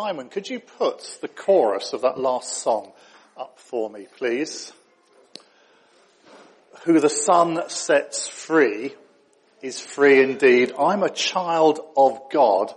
Simon, could you put the chorus of that last song up for me, please? Who the Son sets free is free indeed. I'm a child of God.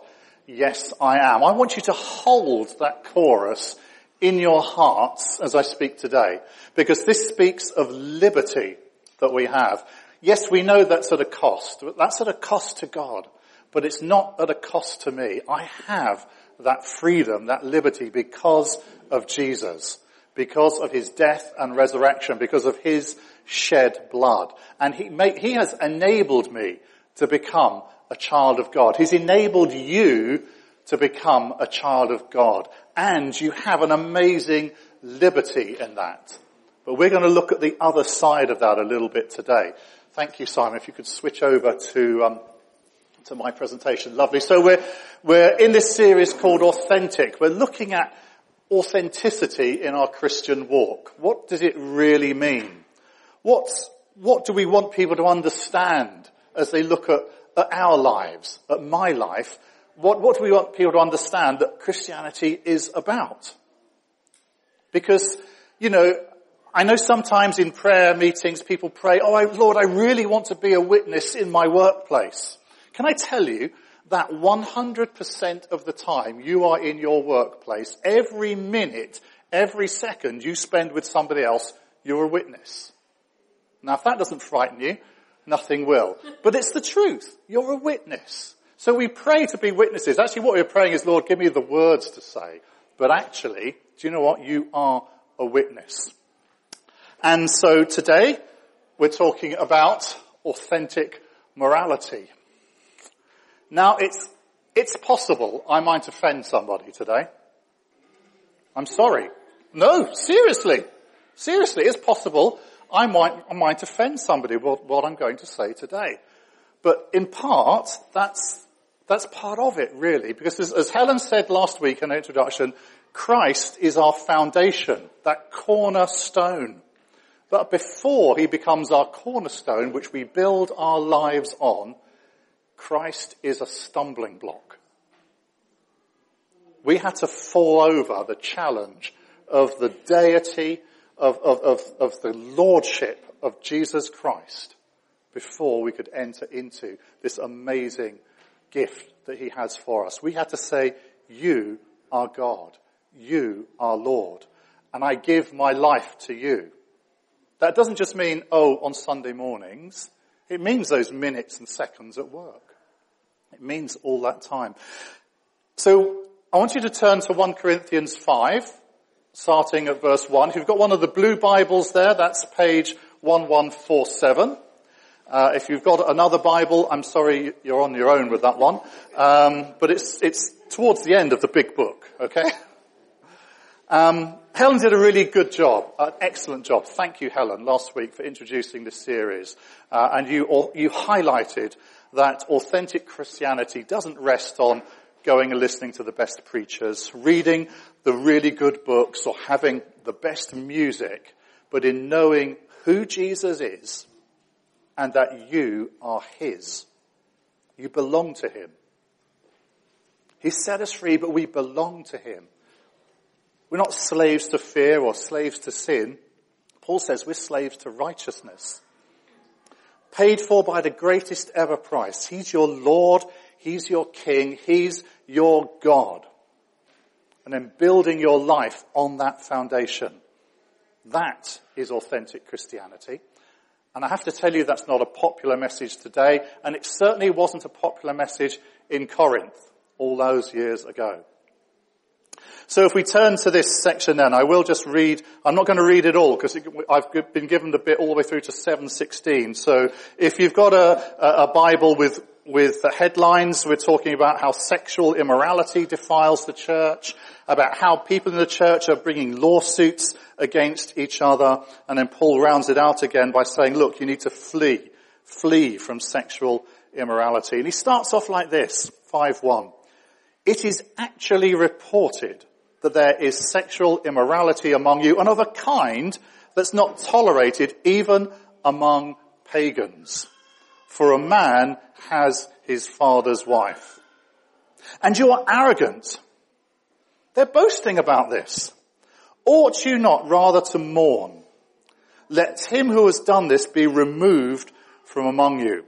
Yes, I am. I want you to hold that chorus in your hearts as I speak today, because this speaks of liberty that we have. Yes, we know that's at a cost, but that's at a cost to God, but it's not at a cost to me. I have that freedom, that liberty because of Jesus, because of his death and resurrection, because of his shed blood. And he, he has enabled me to become a child of God. He's enabled you to become a child of God. And you have an amazing liberty in that. But we're going to look at the other side of that a little bit today. Thank you, Simon. If you could switch over to, um, to my presentation. Lovely. So we're, we're in this series called Authentic. We're looking at authenticity in our Christian walk. What does it really mean? What's, what do we want people to understand as they look at, at our lives, at my life? What, what do we want people to understand that Christianity is about? Because, you know, I know sometimes in prayer meetings people pray, oh Lord, I really want to be a witness in my workplace. Can I tell you that 100% of the time you are in your workplace, every minute, every second you spend with somebody else, you're a witness. Now if that doesn't frighten you, nothing will. But it's the truth. You're a witness. So we pray to be witnesses. Actually what we're praying is, Lord, give me the words to say. But actually, do you know what? You are a witness. And so today, we're talking about authentic morality. Now it's, it's possible I might offend somebody today. I'm sorry. No, seriously. Seriously, it's possible I might, I might offend somebody what I'm going to say today. But in part, that's, that's part of it really, because as, as Helen said last week in the introduction, Christ is our foundation, that cornerstone. But before he becomes our cornerstone, which we build our lives on, Christ is a stumbling block. We had to fall over the challenge of the deity of, of, of, of the lordship of Jesus Christ before we could enter into this amazing gift that he has for us. We had to say, you are God. You are Lord. And I give my life to you. That doesn't just mean, oh, on Sunday mornings. It means those minutes and seconds at work. It means all that time. So I want you to turn to 1 Corinthians 5 starting at verse 1. If you've got one of the blue Bibles there, that's page 1147. Uh, if you've got another Bible, I'm sorry you're on your own with that one. Um, but it's, it's towards the end of the big book, okay? Um, Helen did a really good job, an excellent job. Thank you, Helen, last week for introducing this series. Uh, and you, you highlighted that authentic Christianity doesn't rest on going and listening to the best preachers, reading the really good books or having the best music, but in knowing who Jesus is and that you are His. You belong to Him. He set us free, but we belong to Him. We're not slaves to fear or slaves to sin. Paul says we're slaves to righteousness. Paid for by the greatest ever price. He's your Lord. He's your King. He's your God and then building your life on that foundation. That is authentic Christianity. And I have to tell you that's not a popular message today, and it certainly wasn't a popular message in Corinth all those years ago. So if we turn to this section then, I will just read, I'm not going to read it all because I've been given the bit all the way through to 716. So if you've got a, a Bible with with headlines. We're talking about how sexual immorality defiles the church, about how people in the church are bringing lawsuits against each other, and then Paul rounds it out again by saying, look, you need to flee, flee from sexual immorality. And he starts off like this, 5-1. It is actually reported that there is sexual immorality among you and of a kind that's not tolerated even among pagans. For a man has his father's wife. And you are arrogant. They're boasting about this. Ought you not rather to mourn? Let him who has done this be removed from among you.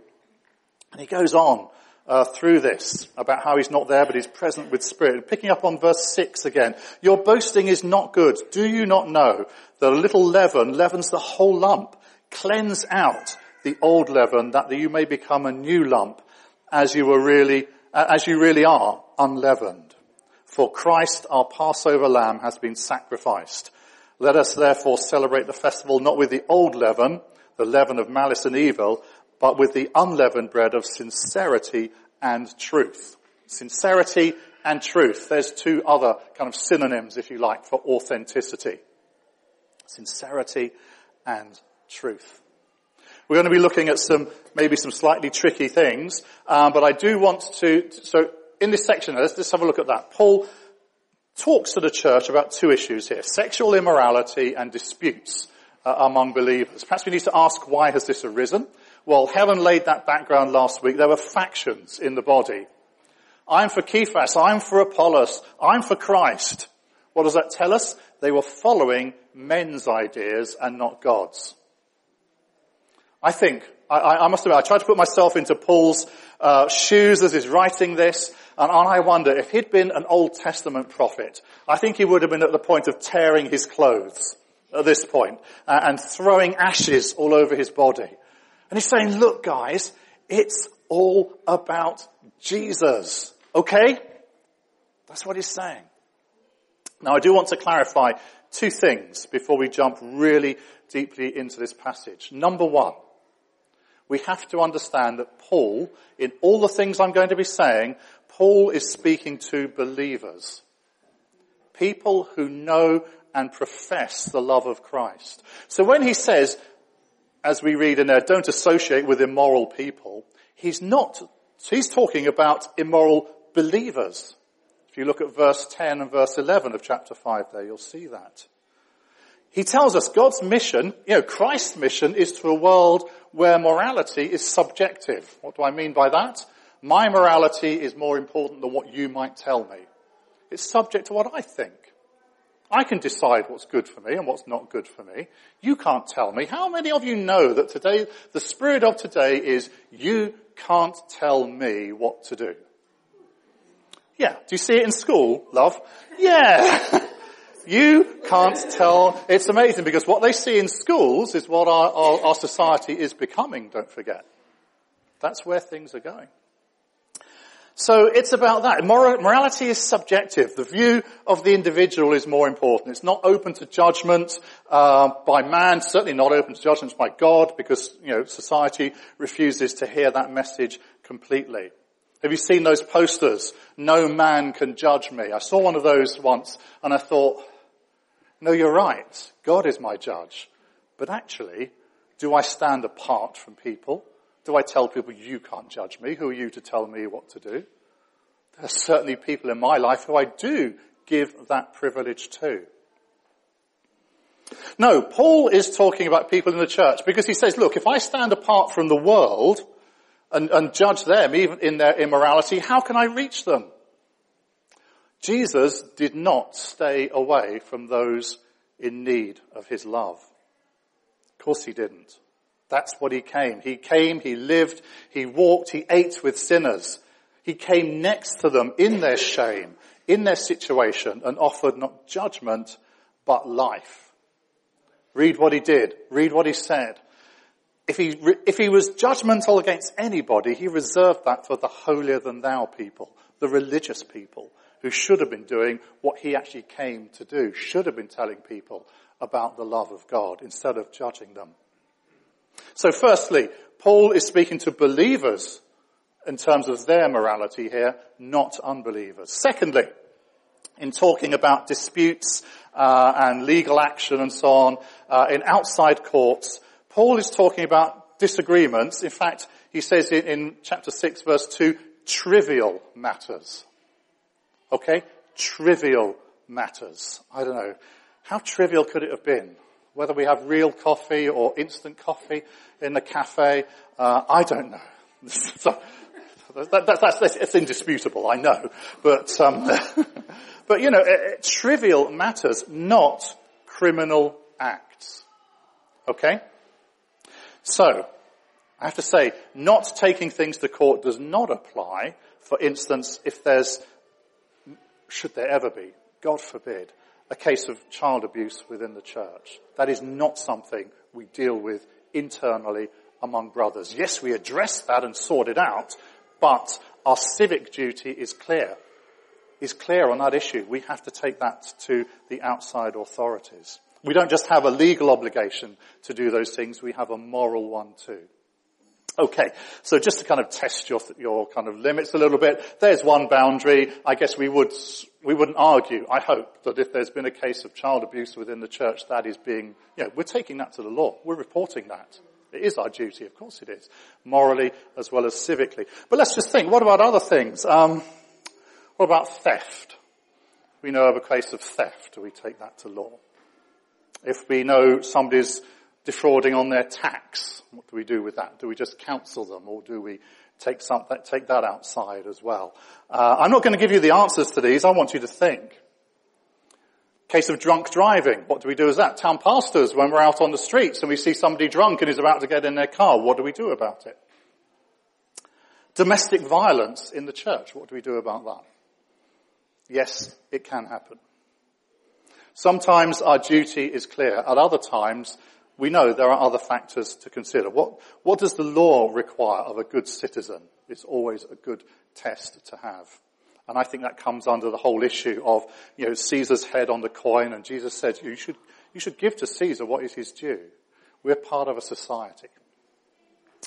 And he goes on uh, through this about how he's not there but he's present with spirit. Picking up on verse 6 again. Your boasting is not good. Do you not know that a little leaven leavens the whole lump? Cleanse out the old leaven that you may become a new lump as you were really, uh, as you really are unleavened. For Christ, our Passover lamb, has been sacrificed. Let us therefore celebrate the festival not with the old leaven, the leaven of malice and evil, but with the unleavened bread of sincerity and truth. Sincerity and truth. There's two other kind of synonyms, if you like, for authenticity. Sincerity and truth. We're going to be looking at some, maybe some slightly tricky things, um, but I do want to, so in this section, let's just have a look at that. Paul talks to the church about two issues here, sexual immorality and disputes uh, among believers. Perhaps we need to ask why has this arisen? Well, Helen laid that background last week. There were factions in the body. I'm for Cephas. I'm for Apollos. I'm for Christ. What does that tell us? They were following men's ideas and not God's. I think, I, I must admit, I tried to put myself into Paul's uh, shoes as he's writing this, and I wonder if he'd been an Old Testament prophet, I think he would have been at the point of tearing his clothes at this point, uh, and throwing ashes all over his body. And he's saying, look guys, it's all about Jesus. Okay? That's what he's saying. Now I do want to clarify two things before we jump really deeply into this passage. Number one, we have to understand that Paul, in all the things I'm going to be saying, Paul is speaking to believers. People who know and profess the love of Christ. So when he says, as we read in there, don't associate with immoral people, he's not, he's talking about immoral believers. If you look at verse 10 and verse 11 of chapter 5 there, you'll see that. He tells us God's mission, you know, Christ's mission is to a world where morality is subjective. What do I mean by that? My morality is more important than what you might tell me. It's subject to what I think. I can decide what's good for me and what's not good for me. You can't tell me. How many of you know that today, the spirit of today is you can't tell me what to do? Yeah. Do you see it in school, love? Yeah. you can't tell. It's amazing because what they see in schools is what our, our, our society is becoming, don't forget. That's where things are going. So it's about that. morality is subjective. The view of the individual is more important. It's not open to judgment uh, by man, certainly not open to judgment by God, because you know society refuses to hear that message completely. Have you seen those posters? No man can judge me. I saw one of those once, and I thought, no, you're right. God is my judge. But actually, do I stand apart from people? Do I tell people, you can't judge me? Who are you to tell me what to do? There are certainly people in my life who I do give that privilege to. No, Paul is talking about people in the church because he says, look, if I stand apart from the world and, and judge them even in their immorality, how can I reach them? Jesus did not stay away from those in need of his love. Of course he didn't. That's what he came. He came, he lived, he walked, he ate with sinners. He came next to them in their shame, in their situation, and offered not judgment, but life. Read what he did. Read what he said. If he, if he was judgmental against anybody, he reserved that for the holier than thou people, the religious people, who should have been doing what he actually came to do, should have been telling people about the love of God instead of judging them. So firstly, Paul is speaking to believers in terms of their morality here, not unbelievers. Secondly, in talking about disputes uh, and legal action and so on uh, in outside courts, Paul is talking about disagreements. In fact, he says in, in chapter 6 verse 2, trivial matters. Okay? Trivial matters. I don't know. How trivial could it have been? Whether we have real coffee or instant coffee in the cafe, uh, I don't know. so, That, that, that's, that's, it's indisputable, I know. But, um, but you know, it, it, trivial matters, not criminal acts. Okay? So, I have to say, not taking things to court does not apply, for instance, if there's, should there ever be, God forbid, a case of child abuse within the church. That is not something we deal with internally among brothers. Yes, we address that and sort it out, but our civic duty is clear. Is clear on that issue. We have to take that to the outside authorities. We don't just have a legal obligation to do those things, we have a moral one too. Okay, so just to kind of test your, your kind of limits a little bit, there's one boundary. I guess we would, we wouldn't argue, I hope, that if there's been a case of child abuse within the church, that is being, you know, we're taking that to the law. We're reporting that. It is our duty, of course it is. Morally as well as civically. But let's just think, what about other things? Um, what about theft? We know of a case of theft. Do we take that to law? If we know somebody's defrauding on their tax, what do we do with that? Do we just counsel them or do we take, some, take that outside as well? Uh, I'm not going to give you the answers to these. I want you to think. Case of drunk driving. What do we do as that? Town pastors, when we're out on the streets and we see somebody drunk and is about to get in their car, what do we do about it? Domestic violence in the church. What do we do about that? Yes, it can happen. Sometimes our duty is clear. At other times, we know there are other factors to consider. What, what does the law require of a good citizen? It's always a good test to have. And I think that comes under the whole issue of, you know, Caesar's head on the coin and Jesus said you should, you should give to Caesar what is his due. We're part of a society.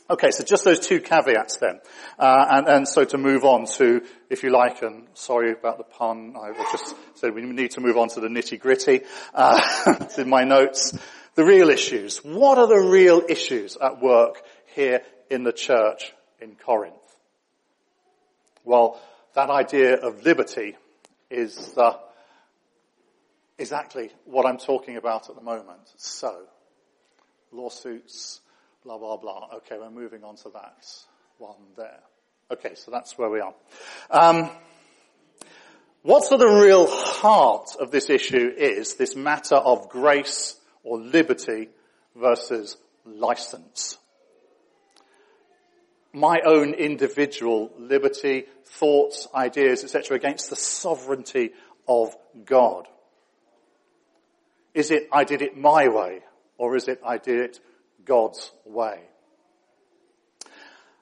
Okay, so just those two caveats then. Uh, and, and so to move on to, if you like, and sorry about the pun, I just said we need to move on to the nitty gritty. Uh, in my notes. The real issues. What are the real issues at work here in the church in Corinth? Well, that idea of liberty is uh, exactly what I'm talking about at the moment. So, lawsuits, blah, blah, blah. Okay, we're moving on to that one there. Okay, so that's where we are. Um, what's at the real heart of this issue is this matter of grace or liberty versus license. My own individual liberty, thoughts, ideas, etc. against the sovereignty of God. Is it I did it my way or is it I did it God's way?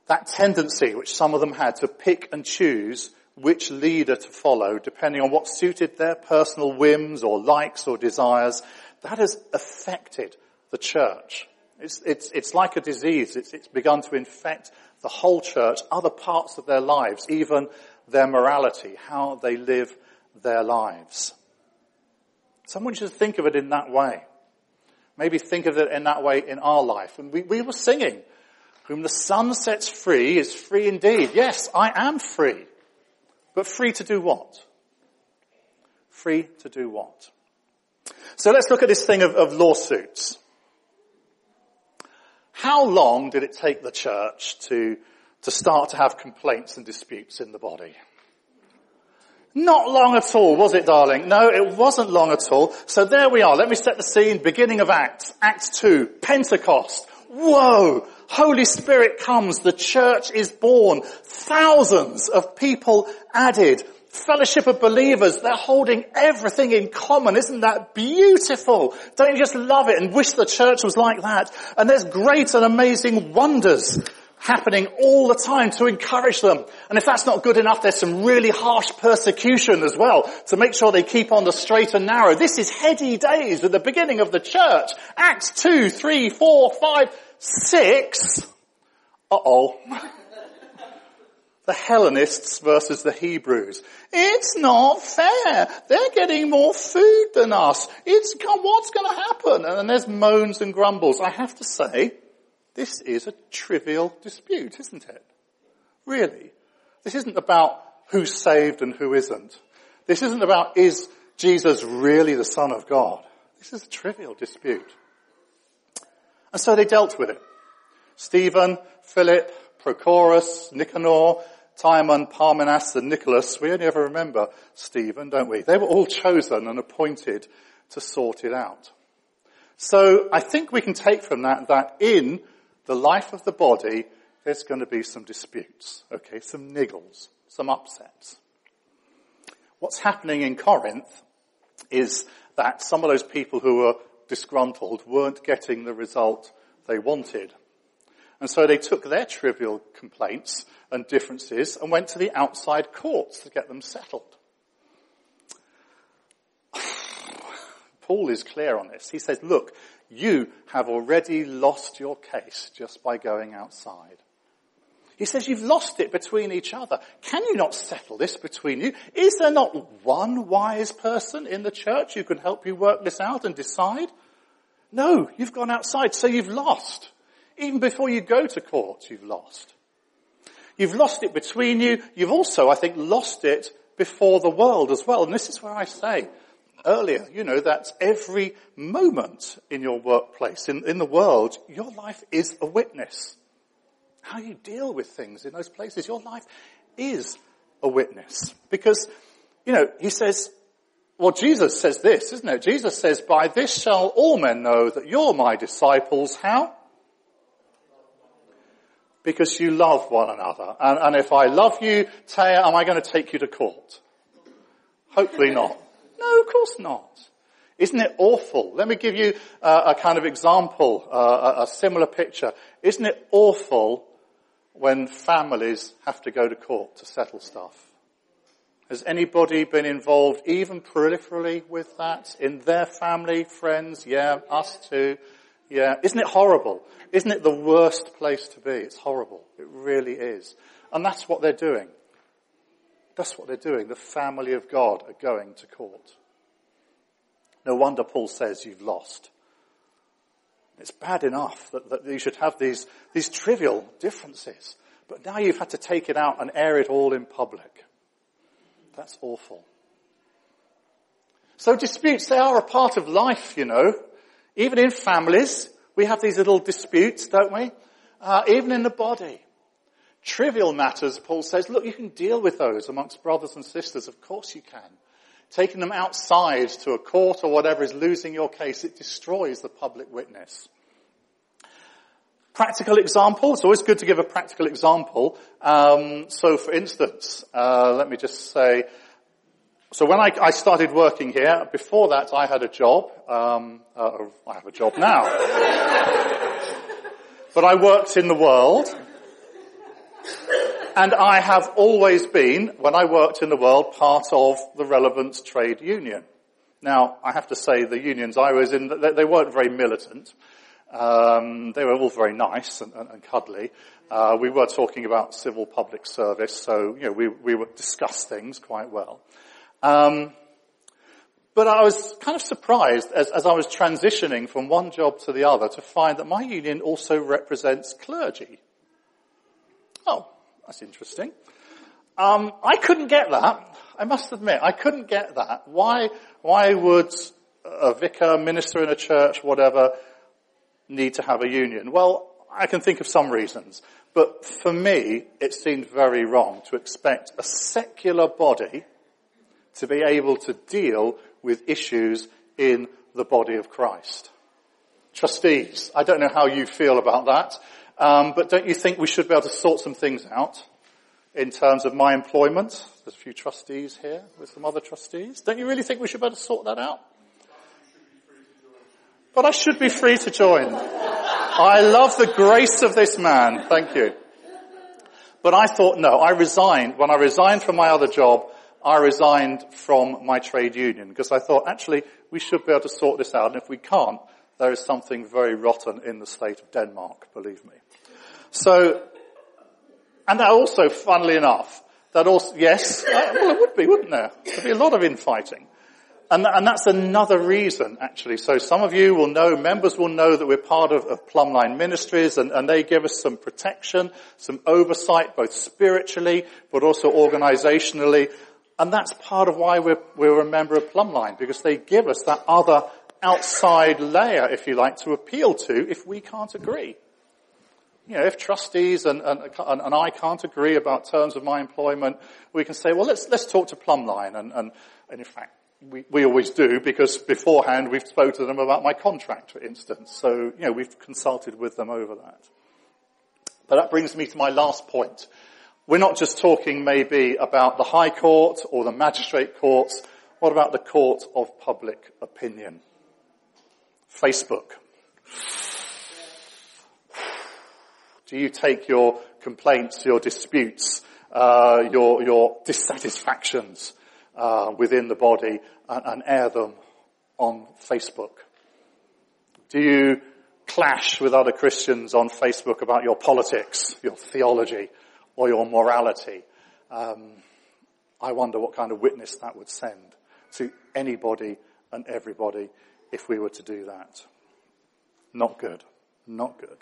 That tendency which some of them had to pick and choose which leader to follow depending on what suited their personal whims or likes or desires that has affected the church. It's, it's, it's like a disease. It's, it's begun to infect the whole church, other parts of their lives, even their morality, how they live their lives. Someone should think of it in that way. Maybe think of it in that way in our life. And we, we were singing, whom the Son sets free is free indeed. Yes, I am free. But free to do what? Free to do what? So let's look at this thing of, of lawsuits. How long did it take the church to, to start to have complaints and disputes in the body? Not long at all, was it, darling? No, it wasn't long at all. So there we are. Let me set the scene. Beginning of Acts. Acts 2. Pentecost. Whoa! Holy Spirit comes. The church is born. Thousands of people added fellowship of believers, they're holding everything in common. Isn't that beautiful? Don't you just love it and wish the church was like that? And there's great and amazing wonders happening all the time to encourage them. And if that's not good enough, there's some really harsh persecution as well to make sure they keep on the straight and narrow. This is heady days at the beginning of the church. Acts 2, 3, 4, 5, 6. Uh-oh. the Hellenists versus the Hebrews. It's not fair. They're getting more food than us. It's, what's going to happen? And there's moans and grumbles. I have to say, this is a trivial dispute, isn't it? Really. This isn't about who's saved and who isn't. This isn't about is Jesus really the Son of God. This is a trivial dispute. And so they dealt with it. Stephen, Philip, Prochorus, Nicanor, Timon, Parmenas, and Nicholas, we only ever remember Stephen, don't we? They were all chosen and appointed to sort it out. So I think we can take from that that in the life of the body, there's going to be some disputes, okay, some niggles, some upsets. What's happening in Corinth is that some of those people who were disgruntled weren't getting the result they wanted. And so they took their trivial complaints and differences and went to the outside courts to get them settled. Paul is clear on this. He says, look, you have already lost your case just by going outside. He says you've lost it between each other. Can you not settle this between you? Is there not one wise person in the church who can help you work this out and decide? No, you've gone outside, so you've lost. Even before you go to court, you've lost. You've lost it between you. You've also, I think, lost it before the world as well. And this is where I say earlier, you know, that every moment in your workplace, in, in the world, your life is a witness. How you deal with things in those places, your life is a witness. Because, you know, he says, well, Jesus says this, isn't it? Jesus says, by this shall all men know that you're my disciples. How? Because you love one another. And, and if I love you, Taya, am I going to take you to court? Hopefully not. No, of course not. Isn't it awful? Let me give you uh, a kind of example, uh, a, a similar picture. Isn't it awful when families have to go to court to settle stuff? Has anybody been involved even peripherally with that? In their family, friends? Yeah, us too. Yeah. Isn't it horrible? Isn't it the worst place to be? It's horrible. It really is. And that's what they're doing. That's what they're doing. The family of God are going to court. No wonder Paul says you've lost. It's bad enough that, that you should have these, these trivial differences. But now you've had to take it out and air it all in public. That's awful. So disputes, they are a part of life, you know. Even in families, we have these little disputes, don't we? Uh, even in the body. Trivial matters, Paul says, look, you can deal with those amongst brothers and sisters. Of course you can. Taking them outside to a court or whatever is losing your case. It destroys the public witness. Practical example. It's always good to give a practical example. Um, so, for instance, uh, let me just say, so when I, I, started working here, before that I had a job. Um, uh, I have a job now, but I worked in the world, and I have always been, when I worked in the world, part of the relevant trade union. Now, I have to say, the unions I was in, they, weren't very militant. Um, they were all very nice and, and, and cuddly. Uh, we were talking about civil public service, so you know we we would discuss things quite well. Um, but I was kind of surprised as, as I was transitioning from one job to the other to find that my union also represents clergy. Oh, that's interesting. Um, I couldn't get that. I must admit, I couldn't get that. Why, why would a vicar, minister in a church, whatever, need to have a union? Well, I can think of some reasons. But for me, it seemed very wrong to expect a secular body to be able to deal with issues in the body of Christ. Trustees, I don't know how you feel about that, um, but don't you think we should be able to sort some things out in terms of my employment? There's a few trustees here with some other trustees. Don't you really think we should be able to sort that out? But I should be free to join. I love the grace of this man. Thank you. But I thought, no, I resigned. When I resigned from my other job, I resigned from my trade union because I thought actually we should be able to sort this out and if we can't, there is something very rotten in the state of Denmark, believe me. So, and that also, funnily enough, that also, yes, well it would be, wouldn't there? There'd be a lot of infighting. And, and that's another reason, actually. So some of you will know, members will know that we're part of, of Plumline Ministries and, and they give us some protection, some oversight, both spiritually, but also organizationally. And that's part of why we're, we're a member of Plumline, because they give us that other outside layer, if you like, to appeal to if we can't agree. You know, if trustees and, and, and I can't agree about terms of my employment, we can say, well, let's, let's talk to Plumline. And, and, and in fact, we, we always do because beforehand we've spoken to them about my contract, for instance. So, you know, we've consulted with them over that. But that brings me to my last point. We're not just talking maybe about the High Court or the Magistrate Courts. What about the Court of Public Opinion? Facebook. Do you take your complaints, your disputes, uh, your, your dissatisfactions uh, within the body and, and air them on Facebook? Do you clash with other Christians on Facebook about your politics, your theology, or your morality? Um, I wonder what kind of witness that would send to anybody and everybody if we were to do that. Not good. Not good.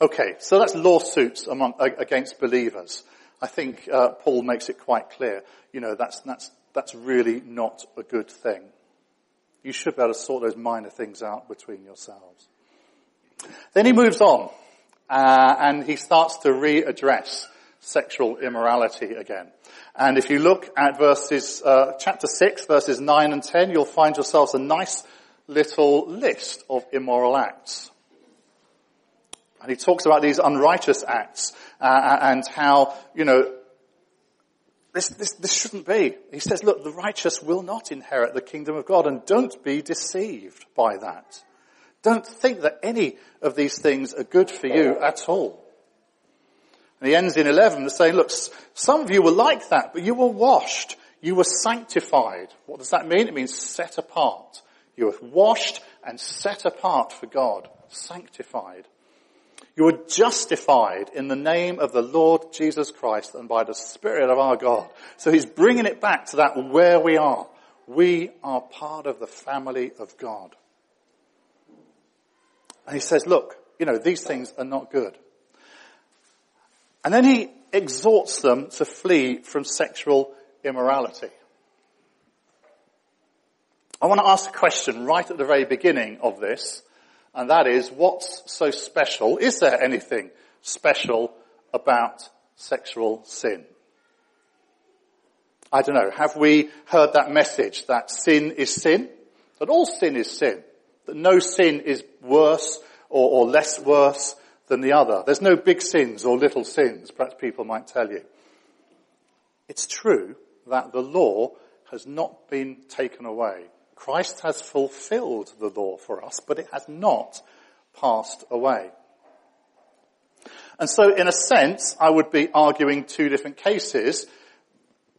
Okay, so that's lawsuits among, against believers. I think uh, Paul makes it quite clear. You know, that's that's that's really not a good thing. You should be able to sort those minor things out between yourselves. Then he moves on, uh, and he starts to readdress sexual immorality again. And if you look at verses, uh, chapter 6, verses 9 and 10, you'll find yourselves a nice little list of immoral acts. And he talks about these unrighteous acts uh, and how, you know, this, this, this shouldn't be. He says, look, the righteous will not inherit the kingdom of God and don't be deceived by that. Don't think that any of these things are good for you at all. And he ends in 11 saying, look, some of you were like that, but you were washed. You were sanctified. What does that mean? It means set apart. You were washed and set apart for God. Sanctified. You were justified in the name of the Lord Jesus Christ and by the Spirit of our God. So he's bringing it back to that where we are. We are part of the family of God. And he says, look, you know, these things are not good. And then he exhorts them to flee from sexual immorality. I want to ask a question right at the very beginning of this. And that is, what's so special? Is there anything special about sexual sin? I don't know. Have we heard that message that sin is sin? That all sin is sin? That no sin is worse or, or less worse than the other? There's no big sins or little sins, perhaps people might tell you. It's true that the law has not been taken away. Christ has fulfilled the law for us, but it has not passed away. And so in a sense, I would be arguing two different cases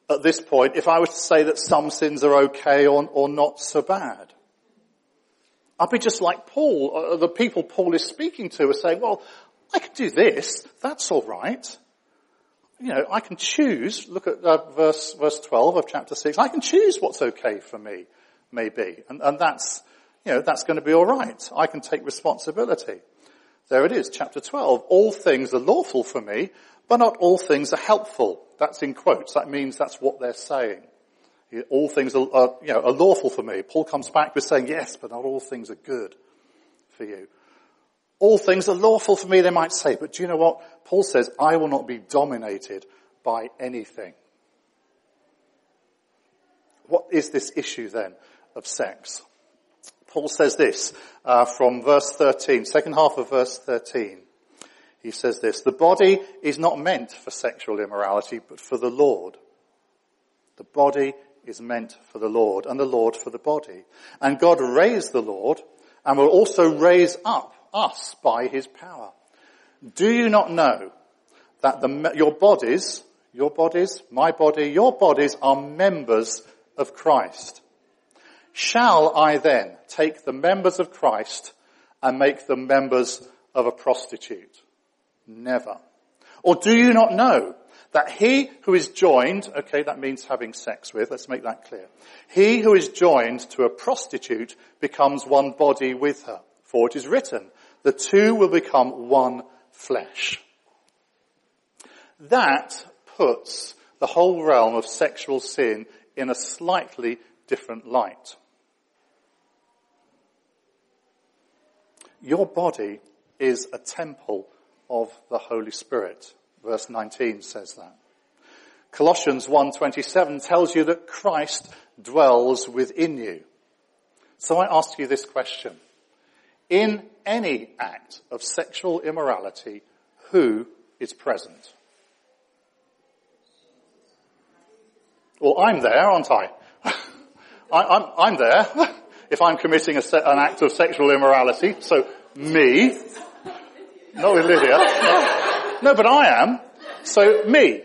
at this point if I was to say that some sins are okay or, or not so bad. I'd be just like Paul, uh, the people Paul is speaking to are saying, well, I can do this, that's alright. You know, I can choose, look at uh, verse, verse 12 of chapter 6, I can choose what's okay for me maybe. And, and that's, you know, that's going to be alright. I can take responsibility. There it is, chapter 12. All things are lawful for me, but not all things are helpful. That's in quotes. That means that's what they're saying. All things are, are, you know, are lawful for me. Paul comes back with saying, yes, but not all things are good for you. All things are lawful for me, they might say, but do you know what? Paul says, I will not be dominated by anything. What is this issue then? of sex. Paul says this uh, from verse 13, second half of verse 13. He says this, the body is not meant for sexual immorality, but for the Lord. The body is meant for the Lord, and the Lord for the body. And God raised the Lord, and will also raise up us by his power. Do you not know that the, your bodies, your bodies, my body, your bodies are members of Christ? Shall I then take the members of Christ and make them members of a prostitute? Never. Or do you not know that he who is joined, okay, that means having sex with, let's make that clear. He who is joined to a prostitute becomes one body with her. For it is written, the two will become one flesh. That puts the whole realm of sexual sin in a slightly different light. Your body is a temple of the Holy Spirit. Verse 19 says that. Colossians 1.27 tells you that Christ dwells within you. So I ask you this question. In any act of sexual immorality, who is present? Well, I'm there, aren't I? I am there if I'm committing se- an act of sexual immorality. So me, not with Lydia. No, no, but I am. So me,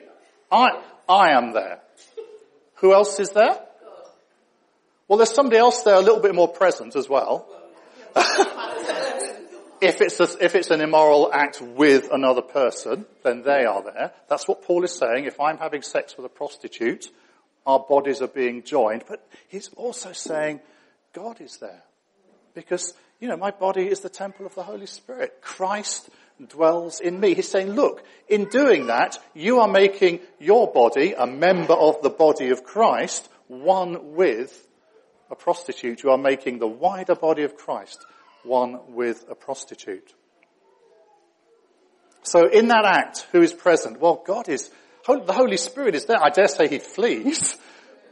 I, I am there. Who else is there? Well, there's somebody else there a little bit more present as well. if it's a, if it's an immoral act with another person, then they are there. That's what Paul is saying. If I'm having sex with a prostitute, our bodies are being joined. But he's also saying God is there. Because, you know, my body is the temple of the Holy Spirit. Christ dwells in me. He's saying, look, in doing that, you are making your body a member of the body of Christ, one with a prostitute. You are making the wider body of Christ one with a prostitute. So in that act, who is present? Well, God is, the Holy Spirit is there. I dare say he flees,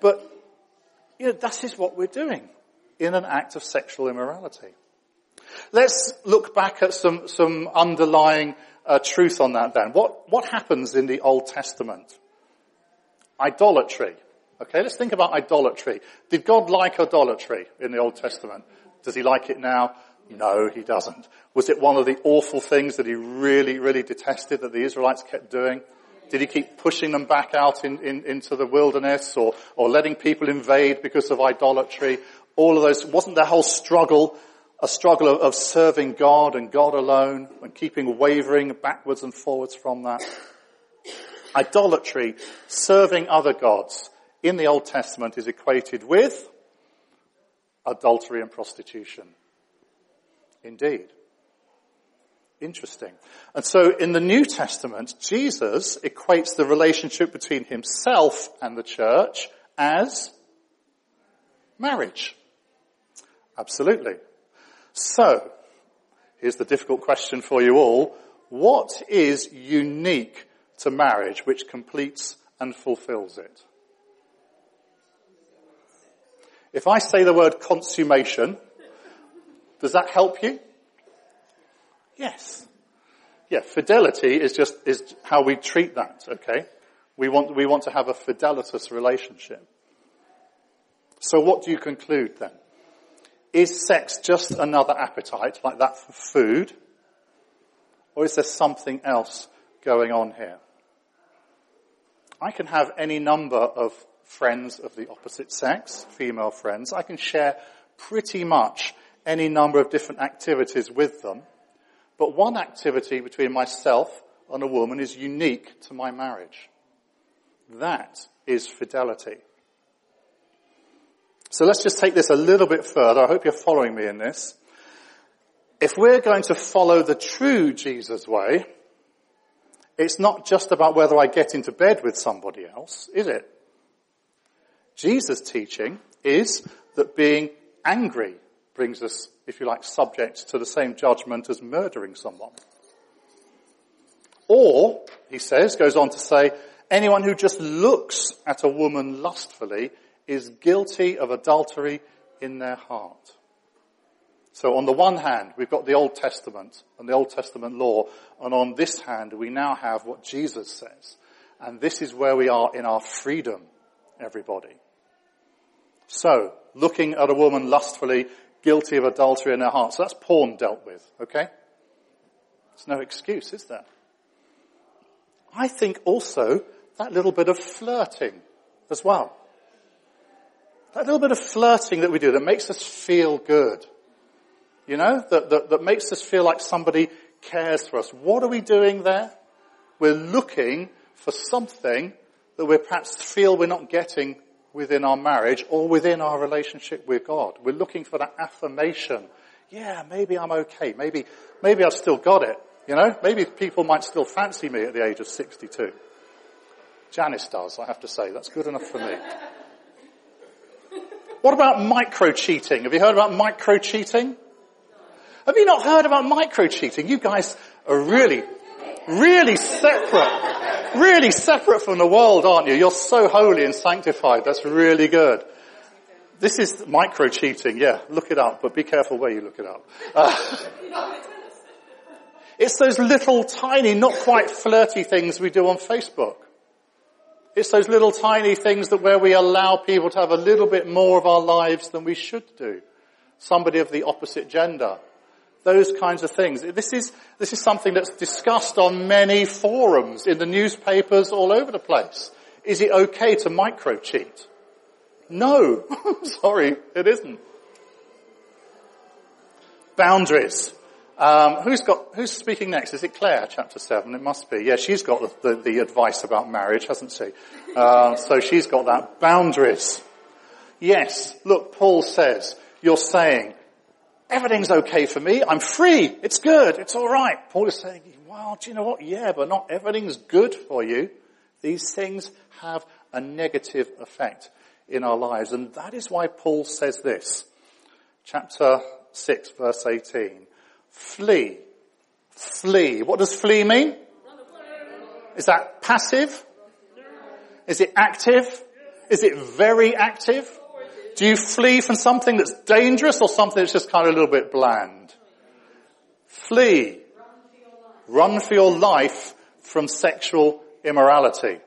but you know, that is what we're doing in an act of sexual immorality. Let's look back at some, some underlying uh, truth on that then. What, what happens in the Old Testament? Idolatry. Okay, let's think about idolatry. Did God like idolatry in the Old Testament? Does he like it now? No, he doesn't. Was it one of the awful things that he really, really detested that the Israelites kept doing? Did he keep pushing them back out in, in, into the wilderness or, or letting people invade because of idolatry? All of those, wasn't their whole struggle a struggle of, serving God and God alone and keeping wavering backwards and forwards from that? Idolatry, serving other gods in the Old Testament is equated with adultery and prostitution. Indeed. Interesting. And so in the New Testament, Jesus equates the relationship between himself and the church as marriage. Absolutely. So, here's the difficult question for you all. What is unique to marriage which completes and fulfills it? If I say the word consummation, does that help you? Yes. Yeah, fidelity is just, is how we treat that, okay? We want, we want to have a fidelitous relationship. So what do you conclude then? Is sex just another appetite, like that for food? Or is there something else going on here? I can have any number of friends of the opposite sex, female friends. I can share pretty much any number of different activities with them. But one activity between myself and a woman is unique to my marriage. That is fidelity. So let's just take this a little bit further. I hope you're following me in this. If we're going to follow the true Jesus way, it's not just about whether I get into bed with somebody else, is it? Jesus' teaching is that being angry brings us, if you like, subject to the same judgment as murdering someone. Or, he says, goes on to say, anyone who just looks at a woman lustfully is guilty of adultery in their heart. So on the one hand, we've got the Old Testament and the Old Testament law, and on this hand, we now have what Jesus says. And this is where we are in our freedom, everybody. So, looking at a woman lustfully guilty of adultery in their heart. So that's porn dealt with, okay? It's no excuse, is there? I think also that little bit of flirting as well. That little bit of flirting that we do that makes us feel good. You know, that, that, that makes us feel like somebody cares for us. What are we doing there? We're looking for something that we perhaps feel we're not getting within our marriage or within our relationship with God. We're looking for that affirmation. Yeah, maybe I'm okay. Maybe, maybe I've still got it. You know, maybe people might still fancy me at the age of 62. Janice does, I have to say. That's good enough for me. What about micro cheating? Have you heard about micro cheating? Have you not heard about micro cheating? You guys are really, really separate. Really separate from the world, aren't you? You're so holy and sanctified. That's really good. This is micro cheating, yeah. Look it up, but be careful where you look it up. Uh, it's those little tiny, not quite flirty things we do on Facebook. It's those little tiny things that where we allow people to have a little bit more of our lives than we should do. Somebody of the opposite gender. Those kinds of things. This is, this is something that's discussed on many forums, in the newspapers, all over the place. Is it okay to micro cheat? No. Sorry, it isn't. Boundaries. Um, who's got, who's speaking next? Is it Claire, chapter 7? It must be. Yeah, she's got the, the, the advice about marriage, hasn't she? Uh, so she's got that. Boundaries. Yes, look, Paul says, you're saying, everything's okay for me, I'm free, it's good, it's alright. Paul is saying, well, do you know what? Yeah, but not everything's good for you. These things have a negative effect in our lives. And that is why Paul says this. Chapter 6 verse 18. Flee. Flee. What does flee mean? Is that passive? Is it active? Is it very active? Do you flee from something that's dangerous or something that's just kind of a little bit bland? Flee. Run for your life from sexual immorality.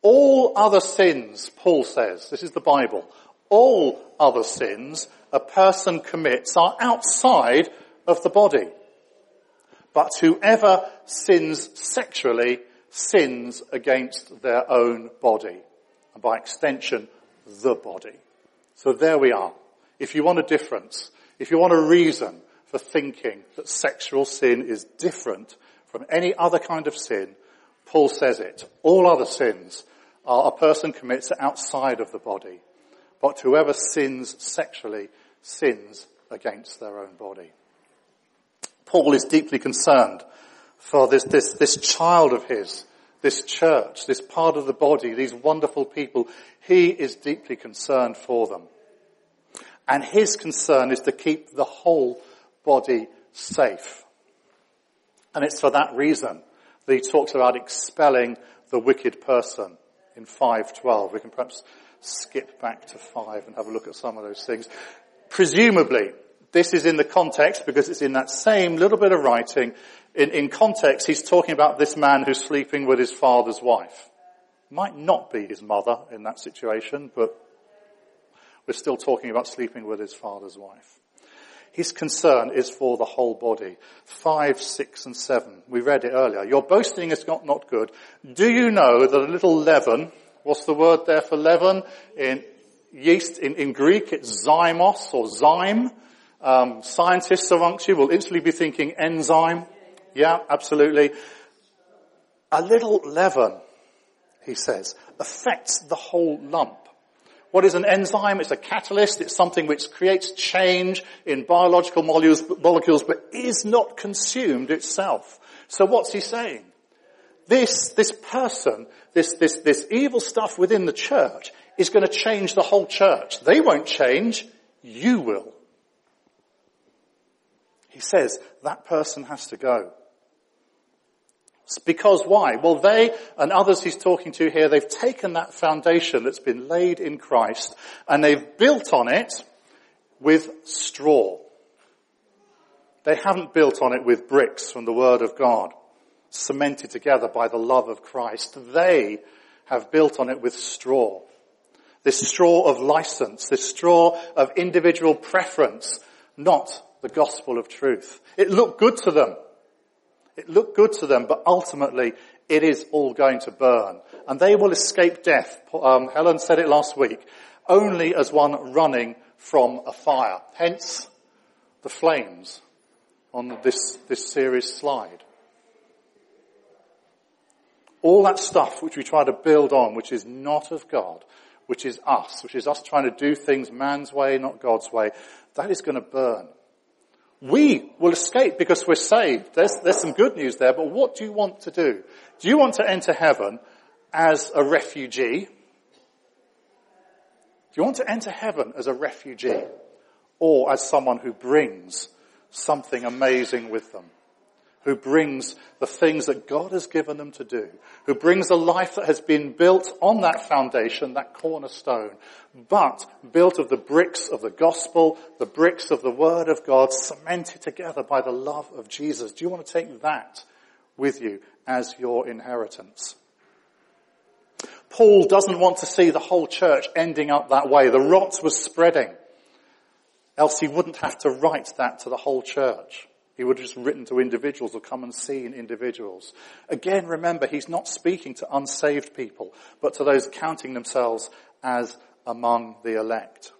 All other sins, Paul says, this is the Bible, all other sins a person commits are outside of the body. But whoever sins sexually sins against their own body. And by extension, the body. So there we are. If you want a difference, if you want a reason for thinking that sexual sin is different from any other kind of sin, Paul says it. All other sins are a person commits outside of the body. But whoever sins sexually sins against their own body. Paul is deeply concerned for this, this, this child of his, this church, this part of the body, these wonderful people. He is deeply concerned for them. And his concern is to keep the whole body safe. And it's for that reason that he talks about expelling the wicked person in 5.12. We can perhaps skip back to 5 and have a look at some of those things. Presumably, this is in the context because it's in that same little bit of writing. In, in context, he's talking about this man who's sleeping with his father's wife. Might not be his mother in that situation, but we're still talking about sleeping with his father's wife. His concern is for the whole body. Five, six, and seven. We read it earlier. Your boasting is not, not good. Do you know that a little leaven, what's the word there for leaven? In yeast in, in Greek, it's zymos or zyme. Um, scientists amongst you will instantly be thinking enzyme. Yeah, absolutely. A little leaven, he says, affects the whole lump. What is an enzyme? It's a catalyst. It's something which creates change in biological molecules, molecules but is not consumed itself. So what's he saying? This, this person, this, this, this evil stuff within the church is going to change the whole church. They won't change, you will. He says that person has to go. Because why? Well, they and others he's talking to here, they've taken that foundation that's been laid in Christ and they've built on it with straw. They haven't built on it with bricks from the Word of God, cemented together by the love of Christ. They have built on it with straw. This straw of license, this straw of individual preference, not the gospel of truth. It looked good to them. It looked good to them, but ultimately it is all going to burn. And they will escape death. Um, Helen said it last week. Only as one running from a fire. Hence the flames on this, this series slide. All that stuff which we try to build on, which is not of God, which is us, which is us trying to do things man's way, not God's way, that is going to burn. We will escape because we're saved. There's, there's some good news there, but what do you want to do? Do you want to enter heaven as a refugee? Do you want to enter heaven as a refugee or as someone who brings something amazing with them, who brings the things that God has given them to do, who brings a life that has been built on that foundation, that cornerstone, but built of the bricks of the gospel, the bricks of the word of God, cemented together by the love of Jesus. Do you want to take that with you as your inheritance? Paul doesn't want to see the whole church ending up that way. The rot was spreading. Else he wouldn't have to write that to the whole church. He would have just written to individuals or come and see in individuals. Again, remember, he's not speaking to unsaved people, but to those counting themselves as among the elect.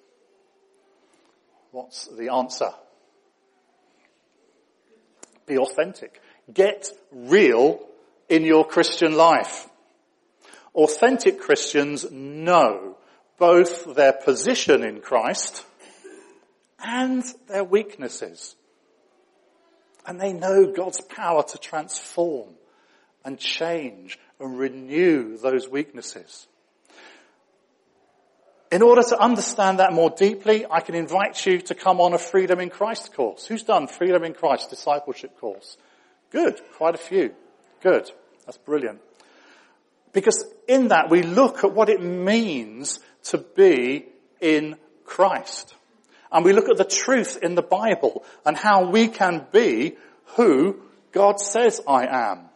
What's the answer? Be authentic. Get real in your Christian life. Authentic Christians know both their position in Christ and their weaknesses. And they know God's power to transform and change and renew those weaknesses. In order to understand that more deeply, I can invite you to come on a Freedom in Christ course. Who's done Freedom in Christ discipleship course? Good. Quite a few. Good. That's brilliant. Because in that we look at what it means to be in Christ. And we look at the truth in the Bible and how we can be who God says I am.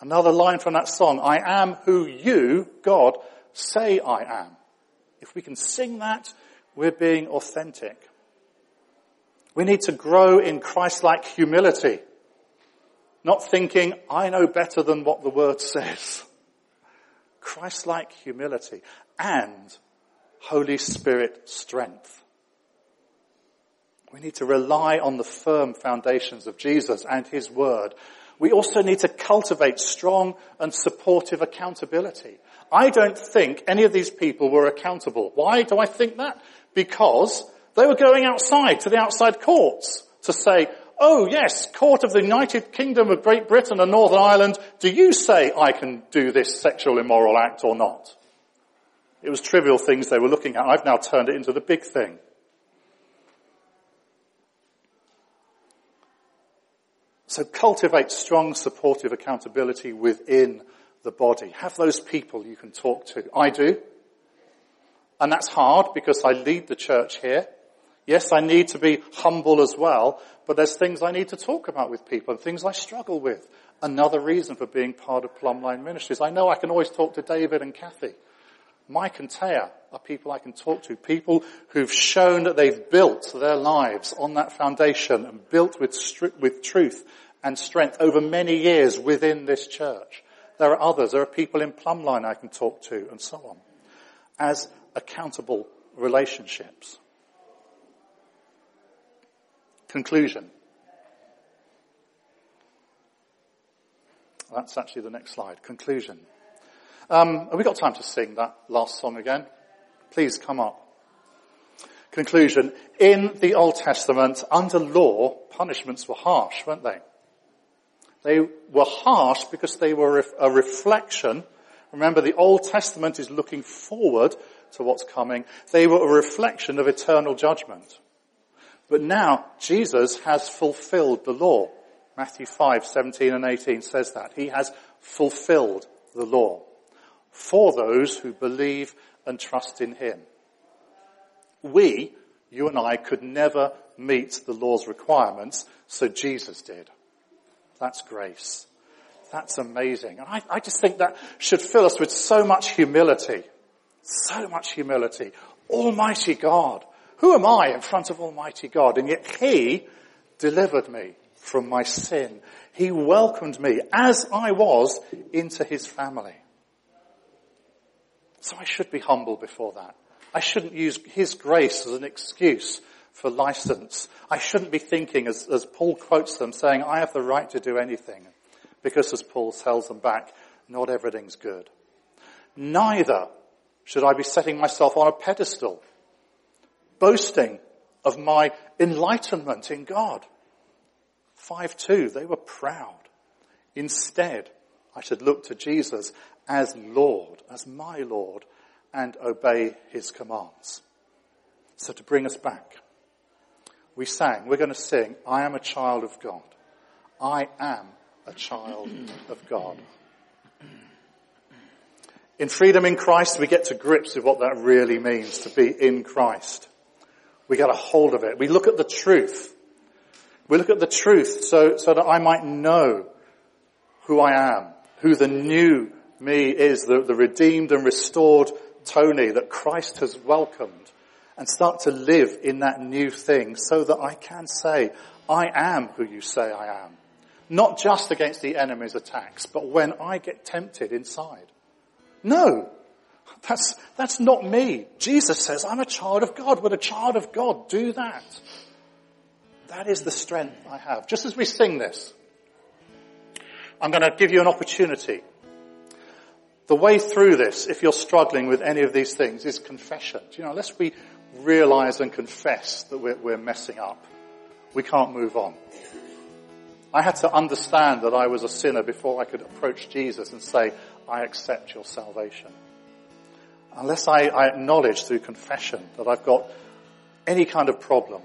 Another line from that song, I am who you, God, say I am. If we can sing that, we're being authentic. We need to grow in Christ-like humility. Not thinking, I know better than what the word says. Christ-like humility and Holy Spirit strength. We need to rely on the firm foundations of Jesus and His Word. We also need to cultivate strong and supportive accountability. I don't think any of these people were accountable. Why do I think that? Because they were going outside to the outside courts to say, oh yes, court of the United Kingdom of Great Britain and Northern Ireland, do you say I can do this sexual immoral act or not? It was trivial things they were looking at. I've now turned it into the big thing. So cultivate strong supportive accountability within the body. Have those people you can talk to. I do. And that's hard because I lead the church here. Yes, I need to be humble as well, but there's things I need to talk about with people and things I struggle with. Another reason for being part of Plumline Ministries. I know I can always talk to David and Kathy. Mike and Taya are people I can talk to, people who've shown that they've built their lives on that foundation and built with, with truth and strength over many years within this church. There are others, there are people in Plumline I can talk to and so on. As accountable relationships. Conclusion. That's actually the next slide. Conclusion. Um, have we got time to sing that last song again? Please come up. Conclusion. In the Old Testament, under law, punishments were harsh, weren't they? They were harsh because they were a reflection. Remember, the Old Testament is looking forward to what's coming. They were a reflection of eternal judgment. But now Jesus has fulfilled the law. Matthew 5, 17 and 18 says that. He has fulfilled the law for those who believe and trust in Him. We, you and I, could never meet the law's requirements, so Jesus did. That's grace. That's amazing. I, I just think that should fill us with so much humility. So much humility. Almighty God who am I in front of Almighty God? And yet He delivered me from my sin. He welcomed me as I was into His family. So I should be humble before that. I shouldn't use His grace as an excuse for license. I shouldn't be thinking, as, as Paul quotes them, saying, I have the right to do anything. Because as Paul tells them back, not everything's good. Neither should I be setting myself on a pedestal boasting of my enlightenment in God. 5-2, they were proud. Instead, I should look to Jesus as Lord, as my Lord, and obey his commands. So to bring us back, we sang, we're going to sing, I am a child of God. I am a child of God. In freedom in Christ, we get to grips with what that really means to be in Christ. We get a hold of it. We look at the truth. We look at the truth so, so that I might know who I am, who the new me is, the, the redeemed and restored Tony that Christ has welcomed and start to live in that new thing so that I can say, I am who you say I am. Not just against the enemy's attacks, but when I get tempted inside. No, that's, that's not me. Jesus says, I'm a child of God. Would a child of God do that? That is the strength I have. Just as we sing this, I'm going to give you an opportunity. The way through this, if you're struggling with any of these things, is confession. You know, unless we realize and confess that we're, we're messing up, we can't move on. I had to understand that I was a sinner before I could approach Jesus and say, I accept your salvation. Unless I, I, acknowledge through confession that I've got any kind of problem,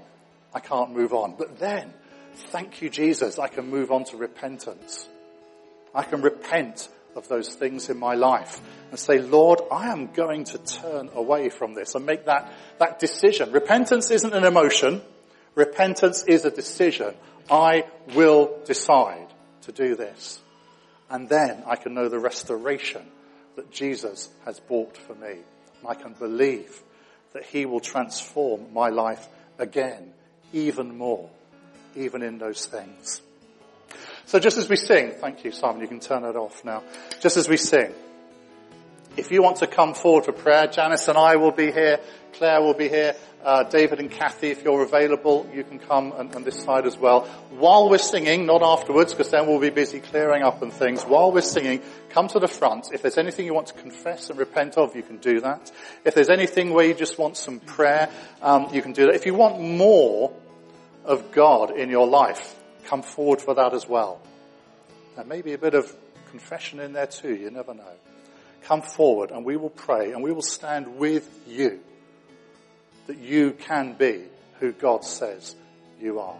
I can't move on. But then, thank you Jesus, I can move on to repentance. I can repent of those things in my life and say, Lord, I am going to turn away from this and make that, that decision. Repentance isn't an emotion. Repentance is a decision. I will decide to do this. And then I can know the restoration that Jesus has bought for me. And I can believe that he will transform my life again, even more, even in those things. So just as we sing, thank you Simon, you can turn it off now. Just as we sing, if you want to come forward for prayer, Janice and I will be here, Claire will be here, uh, David and Kathy, if you're available, you can come on, on this side as well. While we're singing, not afterwards, because then we'll be busy clearing up and things. While we're singing, come to the front. If there's anything you want to confess and repent of, you can do that. If there's anything where you just want some prayer, um, you can do that. If you want more of God in your life, come forward for that as well. There may be a bit of confession in there too, you never know. Come forward and we will pray and we will stand with you that you can be who God says you are.